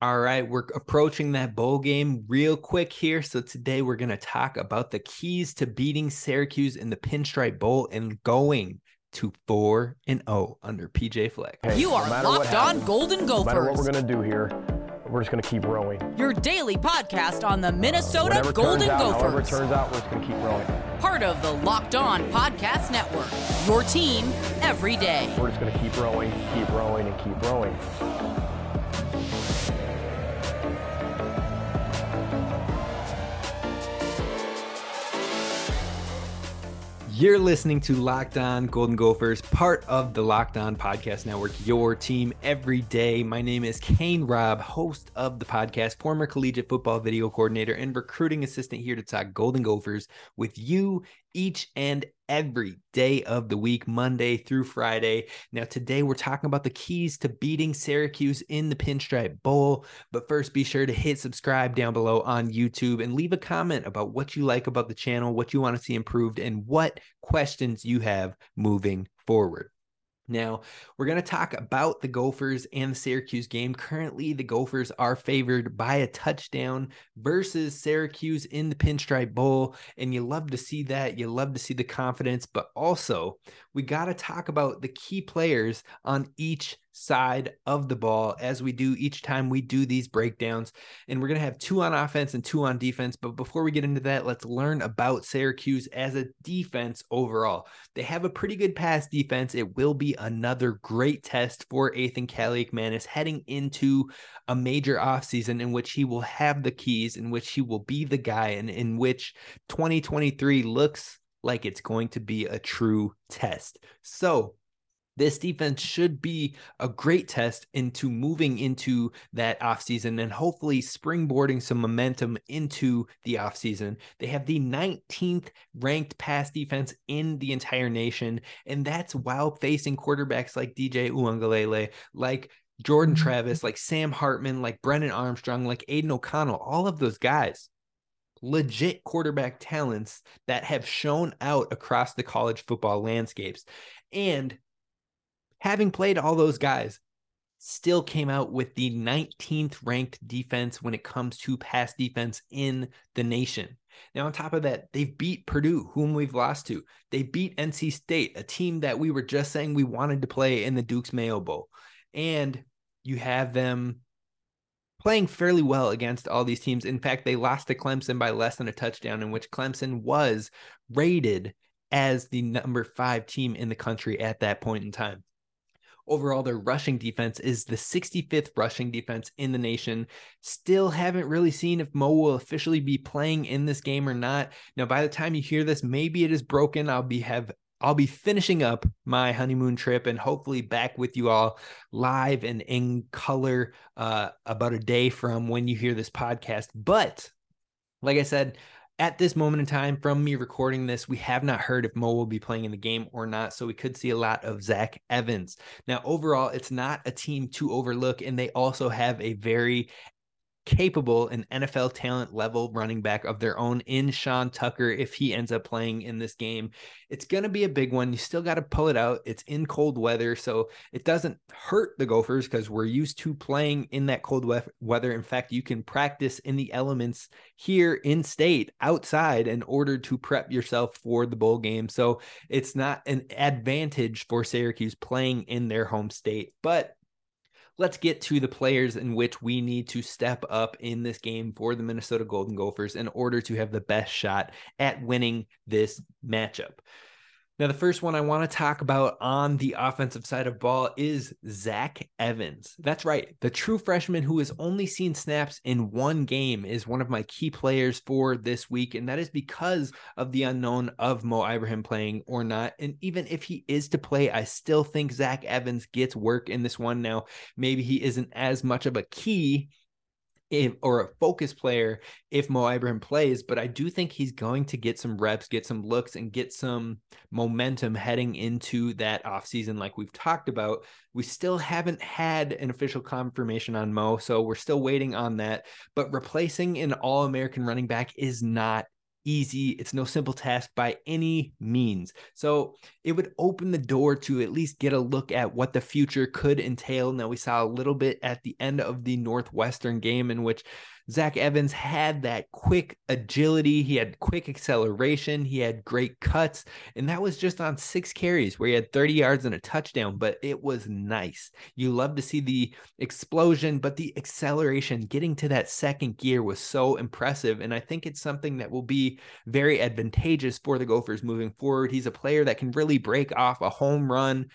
All right, we're approaching that bowl game real quick here. So today we're going to talk about the keys to beating Syracuse in the Pinstripe Bowl and going to 4 and 0 under PJ Fleck. Hey, You are matter what locked on happens, Golden No matter what we're going to do here, we're just going to keep rowing. Your daily podcast on the Minnesota Whatever Golden turns out, however it turns out, we're just going to keep rowing. Part of the Locked On Podcast Network. Your team every day. We're just going to keep rowing, keep rowing, and keep rowing. You're listening to Locked On Golden Gophers, part of the Locked On Podcast Network, your team every day. My name is Kane Robb, host of the podcast, former collegiate football video coordinator, and recruiting assistant here to talk Golden Gophers with you each and every day of the week, Monday through Friday. Now, today we're talking about the keys to beating Syracuse in the Pinstripe Bowl. But first, be sure to hit subscribe down below on YouTube and leave a comment about what you like about the channel, what you want to see improved, and what questions you have moving forward. Now, we're going to talk about the Gophers and the Syracuse game. Currently, the Gophers are favored by a touchdown versus Syracuse in the Pinstripe Bowl. And you love to see that. You love to see the confidence. But also, we got to talk about the key players on each side of the ball as we do each time we do these breakdowns. And we're going to have two on offense and two on defense. But before we get into that, let's learn about Syracuse as a defense overall. They have a pretty good pass defense. It will be another great test for Athan Kaliakmanis heading into a major offseason in which he will have the keys, in which he will be the guy, and in which 2023 looks like it's going to be a true test. So, this defense should be a great test into moving into that offseason and hopefully springboarding some momentum into the offseason. They have the 19th ranked pass defense in the entire nation, and that's while facing quarterbacks like DJ Uiagalelei, like Jordan mm-hmm. Travis, like Sam Hartman, like Brennan Armstrong, like Aidan O'Connell, all of those guys legit quarterback talents that have shown out across the college football landscapes. And having played all those guys, still came out with the 19th ranked defense when it comes to pass defense in the nation. Now, on top of that, they've beat Purdue, whom we've lost to. They beat NC State, a team that we were just saying we wanted to play in the Duke's Mayo Bowl. And you have them playing fairly well against all these teams. In fact, they lost to Clemson by less than a touchdown, in which Clemson was rated as the number five team in the country at that point in time. Overall, their rushing defense is the 65th rushing defense in the nation. Still haven't really seen if Mo will officially be playing in this game or not. Now, by the time you hear this, maybe it is broken. I'll be have I'll be finishing up my honeymoon trip and hopefully back with you all live and in color uh, about a day from when you hear this podcast. But like I said, at this moment in time, from me recording this, we have not heard if Mo will be playing in the game or not. So we could see a lot of Zach Evans. Now, overall, it's not a team to overlook, and they also have a very capable and NFL talent level running back of their own in Sean Tucker if he ends up playing in this game. It's going to be a big one. You still got to pull it out. It's in cold weather, so it doesn't hurt the Gophers because we're used to playing in that cold we- weather. In fact, you can practice in the elements here in state outside in order to prep yourself for the bowl game. So it's not an advantage for Syracuse playing in their home state, but let's get to the players in which we need to step up in this game for the Minnesota Golden Gophers in order to have the best shot at winning this matchup. Now, the first one I want to talk about on the offensive side of ball is Zach Evans. That's right. The true freshman who has only seen snaps in one game is one of my key players for this week. And that is because of the unknown of Mo Ibrahim playing or not. And even if he is to play, I still think Zach Evans gets work in this one. Now, maybe he isn't as much of a key if or a focus player if Mo Ibrahim plays, but I do think he's going to get some reps, get some looks, and get some momentum heading into that offseason, like we've talked about. We still haven't had an official confirmation on Mo, so we're still waiting on that. But replacing an all American running back is not easy. It's no simple task by any means. So it would open the door to at least get a look at what the future could entail. Now, we saw a little bit at the end of the Northwestern game in which Zach Evans had that quick agility. He had quick acceleration. He had great cuts. And that was just on six carries where he had 30 yards and a touchdown, but it was nice. You love to see the explosion, but the acceleration getting to that second gear was so impressive. And I think it's something that will be very advantageous for the Gophers moving forward. He's a player that can really break off a home run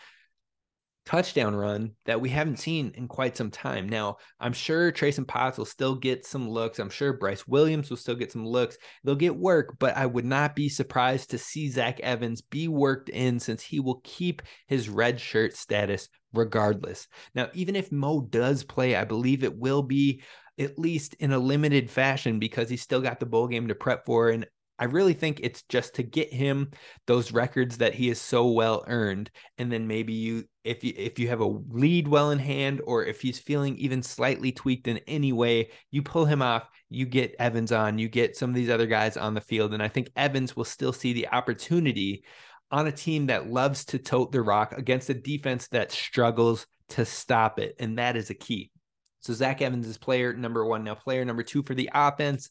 touchdown run that we haven't seen in quite some time. Now, I'm sure Trayson Potts will still get some looks. I'm sure Bryce Williams will still get some looks. They'll get work, but I would not be surprised to see Zach Evans be worked in since he will keep his red shirt status regardless. Now, even if Mo does play, I believe it will be at least in a limited fashion because he's still got the bowl game to prep for. And I really think it's just to get him those records that he is so well earned, and then maybe you, if you if you have a lead well in hand, or if he's feeling even slightly tweaked in any way, you pull him off. You get Evans on, you get some of these other guys on the field, and I think Evans will still see the opportunity on a team that loves to tote the rock against a defense that struggles to stop it, and that is a key. So Zach Evans is player number one. Now, player number two for the offense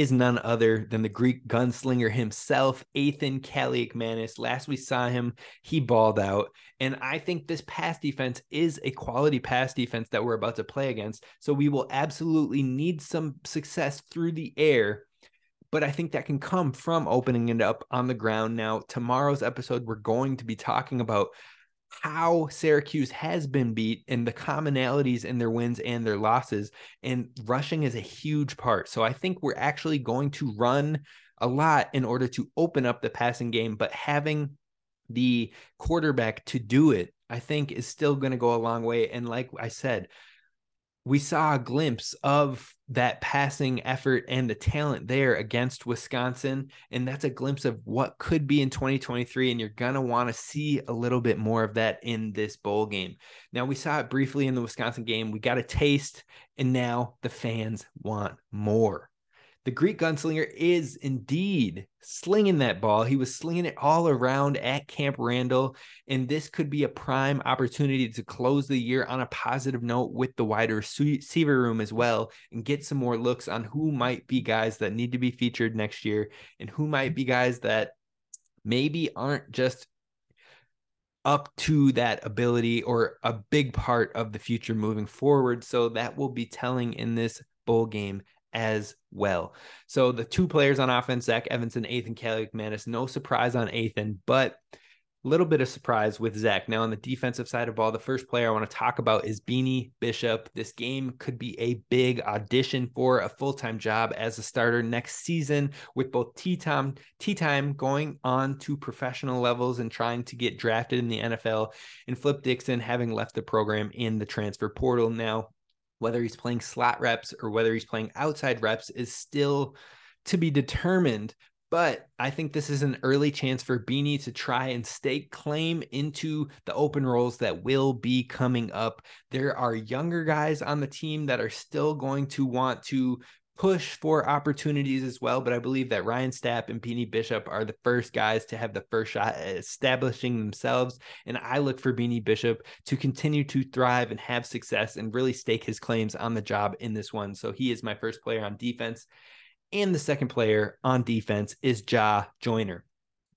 is none other than the Greek gunslinger himself, Athan Kaliakmanis. Last we saw him, he balled out. And I think this pass defense is a quality pass defense that we're about to play against. So we will absolutely need some success through the air. But I think that can come from opening it up on the ground. Now, tomorrow's episode, we're going to be talking about how Syracuse has been beat and the commonalities in their wins and their losses. And rushing is a huge part. So I think we're actually going to run a lot in order to open up the passing game, but having the quarterback to do it, I think is still going to go a long way. And like I said, we saw a glimpse of that passing effort and the talent there against Wisconsin. And that's a glimpse of what could be in 2023. And you're going to want to see a little bit more of that in this bowl game. Now, we saw it briefly in the Wisconsin game. We got a taste, and now the fans want more the Greek gunslinger is indeed slinging that ball. He was slinging it all around at Camp Randall, and this could be a prime opportunity to close the year on a positive note with the wider receiver room as well and get some more looks on who might be guys that need to be featured next year and who might be guys that maybe aren't just up to that ability or a big part of the future moving forward. So that will be telling in this bowl game as well. So the two players on offense, Zach Evans and Kaliakmanis, no surprise on Athan, but a little bit of surprise with Zach. Now, on the defensive side of ball, the first player I want to talk about is Beanie Bishop. This game could be a big audition for a full time job as a starter next season, with both T Time T Time going on to professional levels and trying to get drafted in the NFL, and Flip Dixon having left the program in the transfer portal. Now, whether he's playing slot reps or whether he's playing outside reps is still to be determined. But I think this is an early chance for Beanie to try and stake claim into the open roles that will be coming up. There are younger guys on the team that are still going to want to push for opportunities as well. But I believe that Ryan Stapp and Beanie Bishop are the first guys to have the first shot at establishing themselves. And I look for Beanie Bishop to continue to thrive and have success and really stake his claims on the job in this one. So he is my first player on defense. And the second player on defense is Jah Joyner.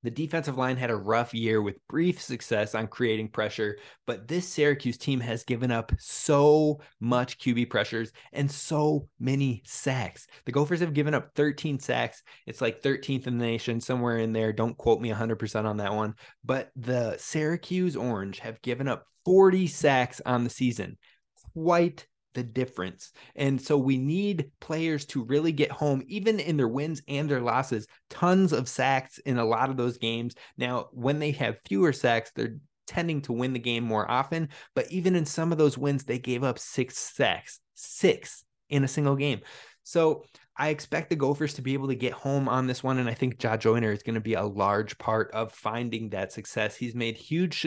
The defensive line had a rough year with brief success on creating pressure, but this Syracuse team has given up so much QB pressures and so many sacks. The Gophers have given up 13 sacks. It's like 13th in the nation, somewhere in there. Don't quote me 100% on that one. But the Syracuse Orange have given up 40 sacks on the season. Quite the difference. And so we need players to really get home, even in their wins and their losses. Tons of sacks in a lot of those games. Now, when they have fewer sacks, they're tending to win the game more often. But even in some of those wins, they gave up six sacks, six in a single game. So I expect the Gophers to be able to get home on this one. And I think Jah Joyner is going to be a large part of finding that success. He's made huge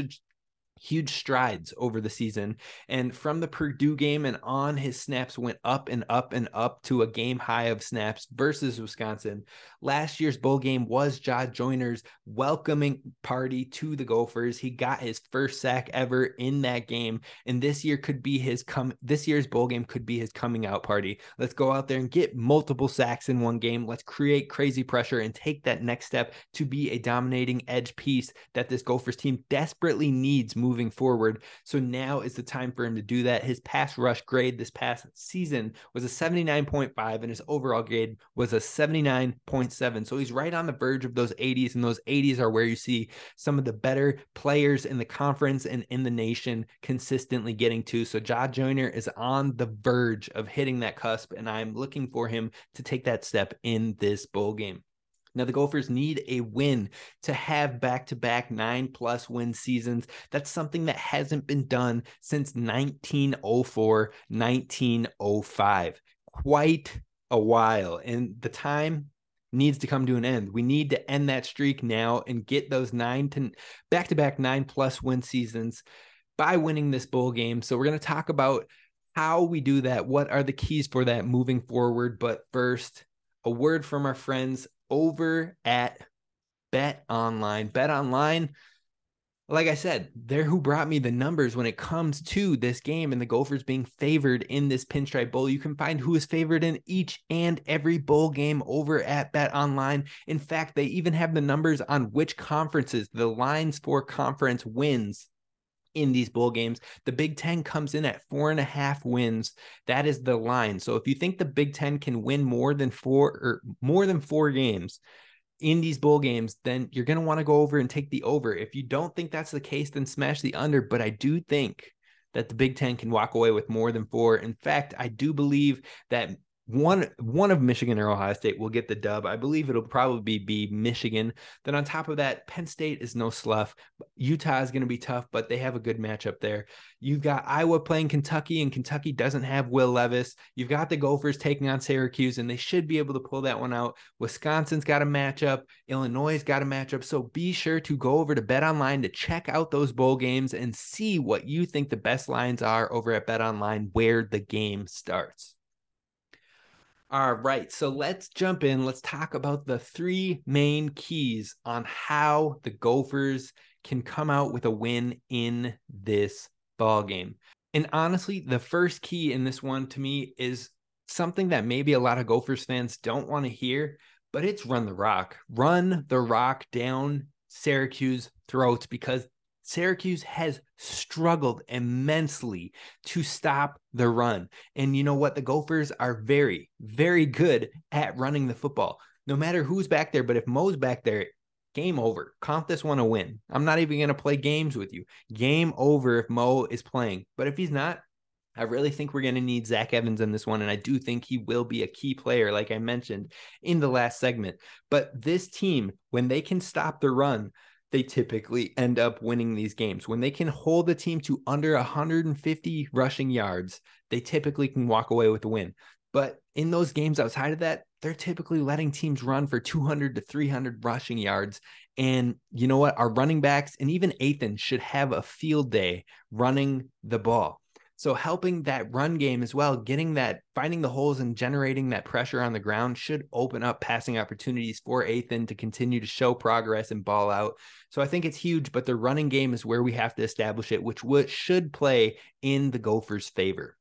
huge strides over the season. And from the Purdue game and on, his snaps went up and up and up to a game high of snaps versus Wisconsin. Last year's bowl game was Jah Joyner's welcoming party to the Gophers. He got his first sack ever in that game. And this year could be his come this year's bowl game could be his coming out party. Let's go out there and get multiple sacks in one game. Let's create crazy pressure and take that next step to be a dominating edge piece that this Gophers team desperately needs moving forward. So now is the time for him to do that. His pass rush grade this past season was a 79.5 and his overall grade was a 79.7. So he's right on the verge of those 80s and those 80s are where you see some of the better players in the conference and in the nation consistently getting to. So Jah Joyner is on the verge of hitting that cusp and I'm looking for him to take that step in this bowl game. Now, the Gophers need a win to have back to back nine plus win seasons. That's something that hasn't been done since 1904, 1905. Quite a while. And the time needs to come to an end. We need to end that streak now and get those nine to back to back nine plus win seasons by winning this bowl game. So, we're going to talk about how we do that. What are the keys for that moving forward? But first, a word from our friends over at Bet Online. Bet Online, like I said, they're who brought me the numbers when it comes to this game and the Gophers being favored in this Pinstripe Bowl. You can find who is favored in each and every bowl game over at Bet Online. In fact, they even have the numbers on which conferences, the lines for conference wins in these bowl games. The Big Ten comes in at four and a half wins. That is the line. So if you think the Big Ten can win more than four or more than four games in these bowl games, then you're going to want to go over and take the over. If you don't think that's the case, then smash the under. But I do think that the Big Ten can walk away with more than four. In fact, I do believe that one one of Michigan or Ohio State will get the dub. I believe it'll probably be Michigan. Then on top of that, Penn State is no slough. Utah is going to be tough, but they have a good matchup there. You've got Iowa playing Kentucky, and Kentucky doesn't have Will Levis. You've got the Gophers taking on Syracuse, and they should be able to pull that one out. Wisconsin's got a matchup. Illinois' got a matchup. So be sure to go over to Bet Online to check out those bowl games and see what you think the best lines are over at Bet Online, where the game starts. All right, so let's jump in. Let's talk about the three main keys on how the Gophers can come out with a win in this ball game. And honestly, the first key in this one to me is something that maybe a lot of Gophers fans don't want to hear, but it's run the rock. Run the rock down Syracuse throats because Syracuse has struggled immensely to stop the run. And you know what? The Gophers are very, very good at running the football. No matter who's back there, but if Mo's back there, game over. Count this one a win. I'm not even going to play games with you. Game over if Mo is playing. But if he's not, I really think we're going to need Zach Evans in this one. And I do think he will be a key player, like I mentioned in the last segment. But this team, when they can stop the run, they typically end up winning these games. When they can hold the team to under 150 rushing yards, they typically can walk away with a win. But in those games outside of that, they're typically letting teams run for 200 to 300 rushing yards. And you know what? Our running backs and even Athan should have a field day running the ball. So helping that run game as well, getting that, finding the holes and generating that pressure on the ground should open up passing opportunities for Athan to continue to show progress and ball out. So I think it's huge, but the running game is where we have to establish it, which should play in the Gophers' favor.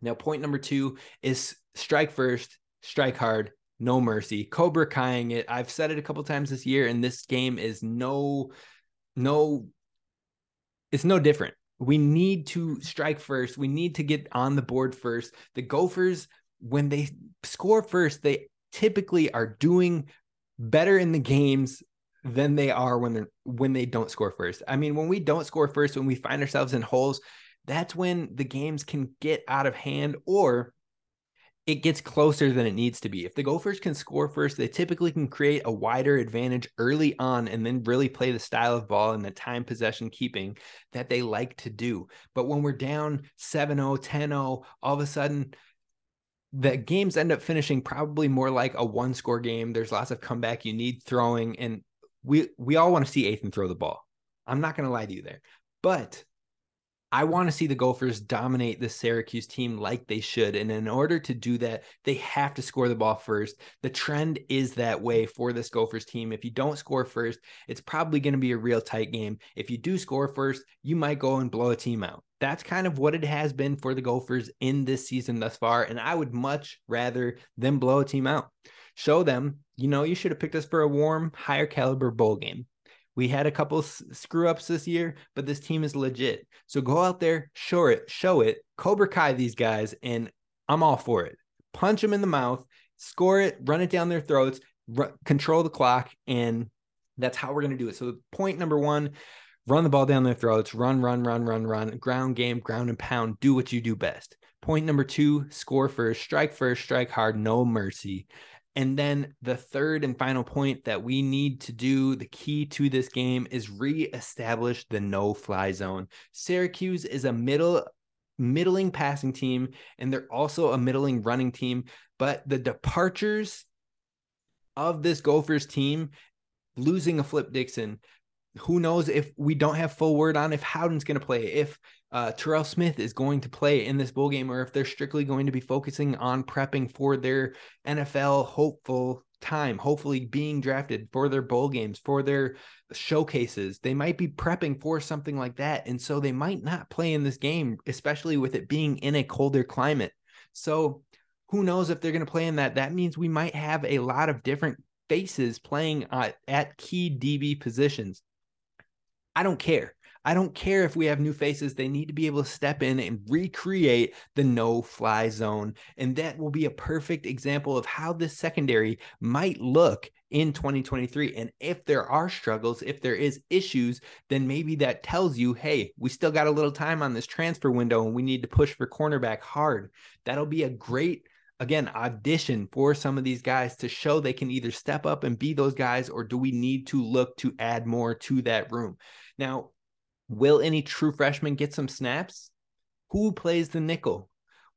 Now, point number two is strike first, strike hard, no mercy. Cobra Kaiing it. I've said it a couple times this year, and this game is no, no, it's no different we need to strike first. We need to get on the board first. The Gophers, when they score first, they typically are doing better in the games than they are when they're when they don't score first. I mean, when we don't score first, when we find ourselves in holes, that's when the games can get out of hand or it gets closer than it needs to be. If the Gophers can score first, they typically can create a wider advantage early on and then really play the style of ball and the time possession keeping that they like to do. But when we're down 7 0, 10 0, all of a sudden, the games end up finishing probably more like a one score game. There's lots of comeback. You need throwing, and we we all want to see Athan throw the ball. I'm not going to lie to you there. But I want to see the Gophers dominate the Syracuse team like they should. And in order to do that, they have to score the ball first. The trend is that way for this Gophers team. If you don't score first, it's probably going to be a real tight game. If you do score first, you might go and blow a team out. That's kind of what it has been for the Gophers in this season thus far. And I would much rather them blow a team out. Show them, you know, you should have picked us for a warm, higher caliber bowl game. We had a couple screw ups this year, but this team is legit. So go out there, show it, show it, Cobra Kai these guys, and I'm all for it. Punch them in the mouth, score it, run it down their throats, r- control the clock, and that's how we're going to do it. So point number one, run the ball down their throats, run, run, run, run, run, ground game, ground and pound, do what you do best. Point number two, score first, strike first, strike hard, no mercy. And then the third and final point that we need to do, the key to this game is reestablish the no fly zone. Syracuse is a middle middling passing team and they're also a middling running team, but the departures of this Gophers team losing a Flip Dixon, who knows if we don't have full word on if Howden's going to play, if uh, Terrell Smith is going to play in this bowl game, or if they're strictly going to be focusing on prepping for their NFL hopeful time, hopefully being drafted for their bowl games, for their showcases. They might be prepping for something like that. And so they might not play in this game, especially with it being in a colder climate. So who knows if they're going to play in that? That means we might have a lot of different faces playing uh, at key DB positions. I don't care. I don't care if we have new faces. They need to be able to step in and recreate the no fly zone. And that will be a perfect example of how this secondary might look in 2023. And if there are struggles, if there is issues, then maybe that tells you, hey, we still got a little time on this transfer window and we need to push for cornerback hard. That'll be a great again audition for some of these guys to show they can either step up and be those guys or do we need to look to add more to that room now Will any true freshman get some snaps? Who plays the nickel?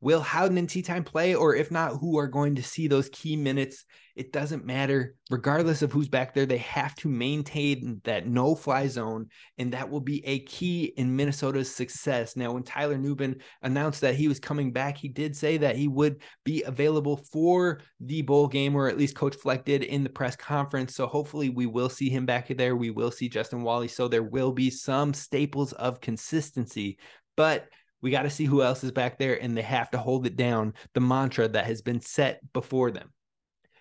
Will Howden and Tea Time play? Or if not, who are going to see those key minutes? It doesn't matter. Regardless of who's back there, they have to maintain that no fly zone. And that will be a key in Minnesota's success. Now, when Tyler Nubin announced that he was coming back, he did say that he would be available for the bowl game, or at least Coach Fleck did in the press conference. So hopefully we will see him back there. We will see Justin Walley. So there will be some staples of consistency. But we got to see who else is back there, and they have to hold it down. The mantra that has been set before them.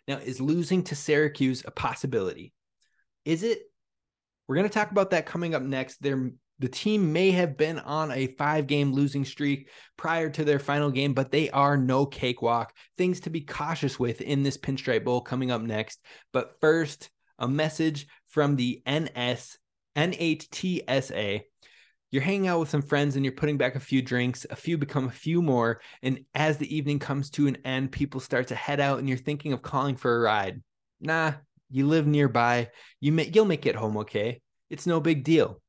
Now, is losing to Syracuse a possibility? Is it? We're going to talk about that coming up next. There, the team may have been on a five game losing streak prior to their final game, but they are no cakewalk. Things to be cautious with in this Pinstripe Bowl coming up next. But first, a message from the NS NHTSA you're hanging out with some friends and you're putting back a few drinks, a few become a few more. And as the evening comes to an end, people start to head out and you're thinking of calling for a ride. Nah, you live nearby. You may, you'll make it home okay. It's no big deal.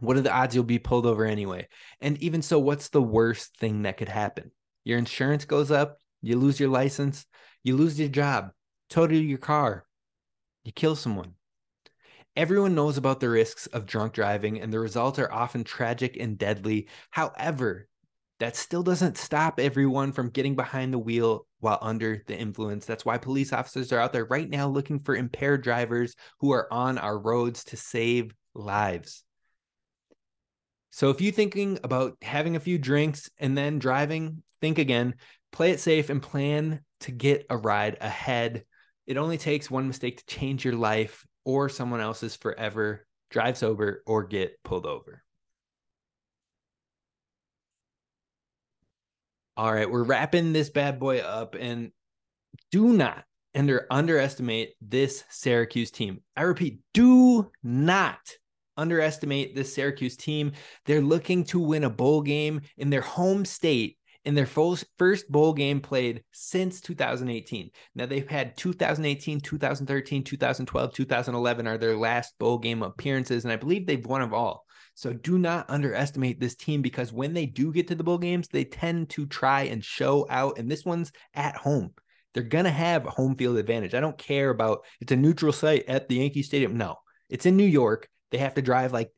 What are the odds you'll be pulled over anyway? And even so, what's the worst thing that could happen? Your insurance goes up, you lose your license, you lose your job, total your car, you kill someone. Everyone knows about the risks of drunk driving, and the results are often tragic and deadly. However, that still doesn't stop everyone from getting behind the wheel while under the influence. That's why police officers are out there right now looking for impaired drivers who are on our roads to save lives. So if you're thinking about having a few drinks and then driving, think again, play it safe and plan to get a ride ahead. It only takes one mistake to change your life or someone else's forever, drive sober, or get pulled over. All right, we're wrapping this bad boy up and do not under underestimate this Syracuse team. I repeat, do not underestimate this Syracuse team. They're looking to win a bowl game in their home state in their first bowl game played since 2018. Now they've had 2018, 2013, 2012, 2011 are their last bowl game appearances, and I believe they've won of all. So do not underestimate this team because when they do get to the bowl games, they tend to try and show out. And this one's at home. They're gonna have a home field advantage. I don't care about it's a neutral site at the Yankee Stadium. No, it's in New York. They have to drive like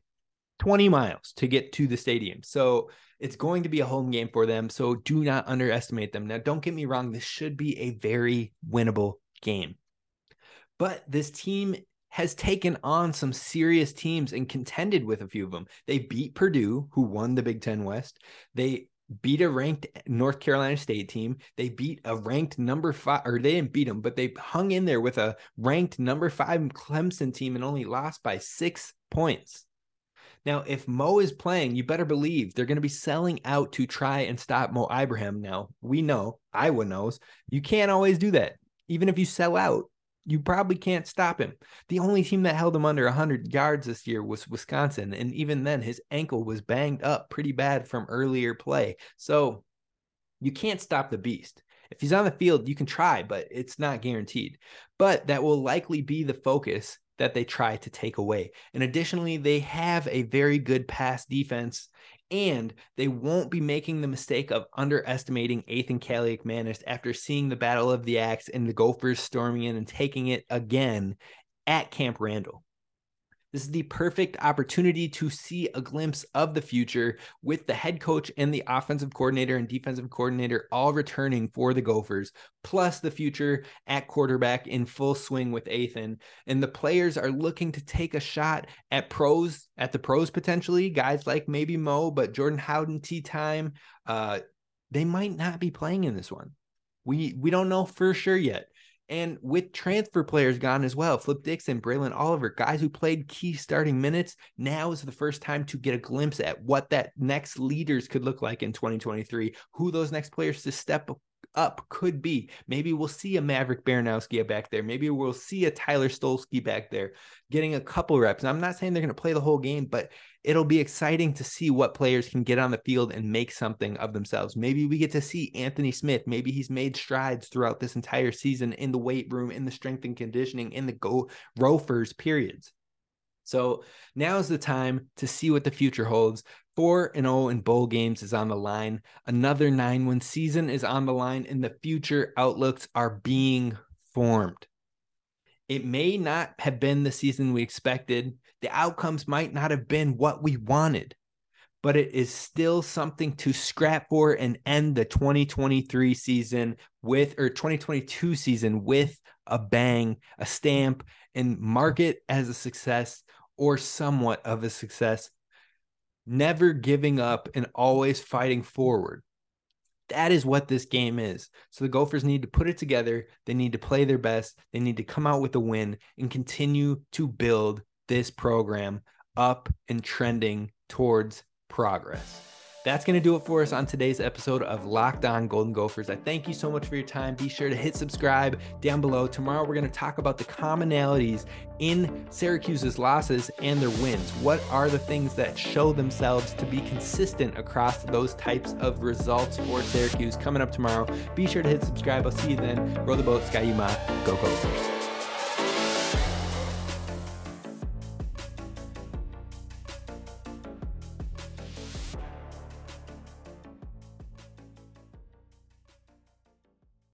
20 miles to get to the stadium. So it's going to be a home game for them. So do not underestimate them. Now, don't get me wrong, this should be a very winnable game. But this team has taken on some serious teams and contended with a few of them. They beat Purdue, who won the Big Ten West. They beat a ranked North Carolina State team. They beat a ranked number five, or they didn't beat them, but they hung in there with a ranked number five Clemson team and only lost by six points. Now, if Mo is playing, you better believe they're going to be selling out to try and stop Mo Ibrahim. Now, we know, Iowa knows, you can't always do that. Even if you sell out, you probably can't stop him. The only team that held him under 100 yards this year was Wisconsin. And even then, his ankle was banged up pretty bad from earlier play. So you can't stop the beast. If he's on the field, you can try, but it's not guaranteed. But that will likely be the focus that they try to take away. And additionally, they have a very good pass defense and they won't be making the mistake of underestimating Athan Kaliakmanis after seeing the Battle of the Axe and the Gophers storming in and taking it again at Camp Randall. This is the perfect opportunity to see a glimpse of the future with the head coach and the offensive coordinator and defensive coordinator all returning for the Gophers, plus the future at quarterback in full swing with Athan. And the players are looking to take a shot at pros, at the pros potentially, guys like maybe Mo, but Jordan Howden, T time, uh, they might not be playing in this one. We we don't know for sure yet. And with transfer players gone as well, Flip Dixon, Braylon Oliver, guys who played key starting minutes, now is the first time to get a glimpse at what that next leaders could look like in 2023, who those next players to step up could be. Maybe we'll see a Maverick Baranowski back there. Maybe we'll see a Tyler Stolsky back there getting a couple reps. And I'm not saying they're going to play the whole game, but it'll be exciting to see what players can get on the field and make something of themselves. Maybe we get to see Anthony Smith. Maybe he's made strides throughout this entire season in the weight room, in the strength and conditioning, in the go rofers periods. So now is the time to see what the future holds. 4 and 0 in bowl games is on the line. Another 9 win season is on the line, and the future outlooks are being formed. It may not have been the season we expected. The outcomes might not have been what we wanted, but it is still something to scrap for and end the 2023 season with, or 2022 season with a bang, a stamp, and mark it as a success or somewhat of a success never giving up and always fighting forward. That is what this game is. So the Gophers need to put it together. They need to play their best. They need to come out with a win and continue to build this program up and trending towards progress. That's going to do it for us on today's episode of Locked On Golden Gophers. I thank you so much for your time. Be sure to hit subscribe down below. Tomorrow, we're going to talk about the commonalities in Syracuse's losses and their wins. What are the things that show themselves to be consistent across those types of results for Syracuse? Coming up tomorrow. Be sure to hit subscribe. I'll see you then. Row the boat, Ski-U-Mah. Go Gophers.